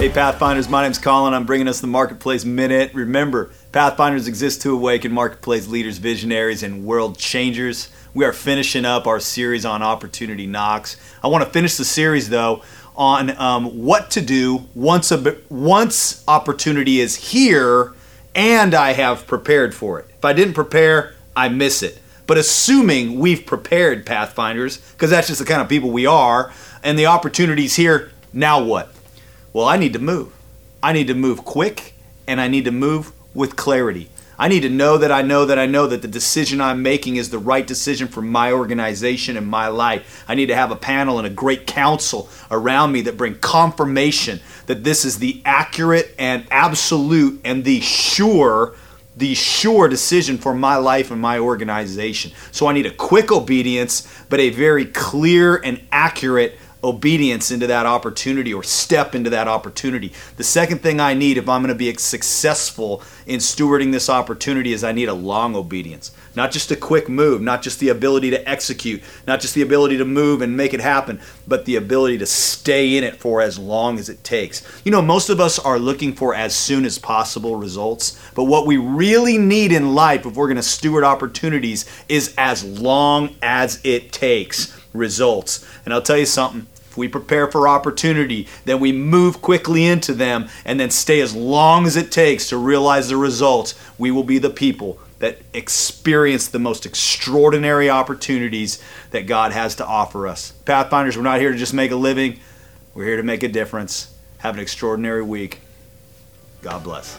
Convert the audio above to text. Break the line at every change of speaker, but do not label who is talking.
Hey, Pathfinders, my name's Colin. I'm bringing us the Marketplace Minute. Remember, Pathfinders exist to awaken marketplace leaders, visionaries, and world changers. We are finishing up our series on Opportunity Knocks. I want to finish the series, though, on um, what to do once, a, once opportunity is here and I have prepared for it. If I didn't prepare, I miss it. But assuming we've prepared Pathfinders, because that's just the kind of people we are, and the opportunity's here, now what? Well, I need to move. I need to move quick and I need to move with clarity. I need to know that I know that I know that the decision I'm making is the right decision for my organization and my life. I need to have a panel and a great council around me that bring confirmation that this is the accurate and absolute and the sure the sure decision for my life and my organization. So I need a quick obedience, but a very clear and accurate obedience into that opportunity or step into that opportunity. The second thing I need if I'm going to be successful in stewarding this opportunity is I need a long obedience. Not just a quick move, not just the ability to execute, not just the ability to move and make it happen, but the ability to stay in it for as long as it takes. You know, most of us are looking for as soon as possible results, but what we really need in life if we're going to steward opportunities is as long as it takes results. And I'll tell you something. If we prepare for opportunity, then we move quickly into them and then stay as long as it takes to realize the results, we will be the people that experience the most extraordinary opportunities that God has to offer us. Pathfinders, we're not here to just make a living, we're here to make a difference. Have an extraordinary week. God bless.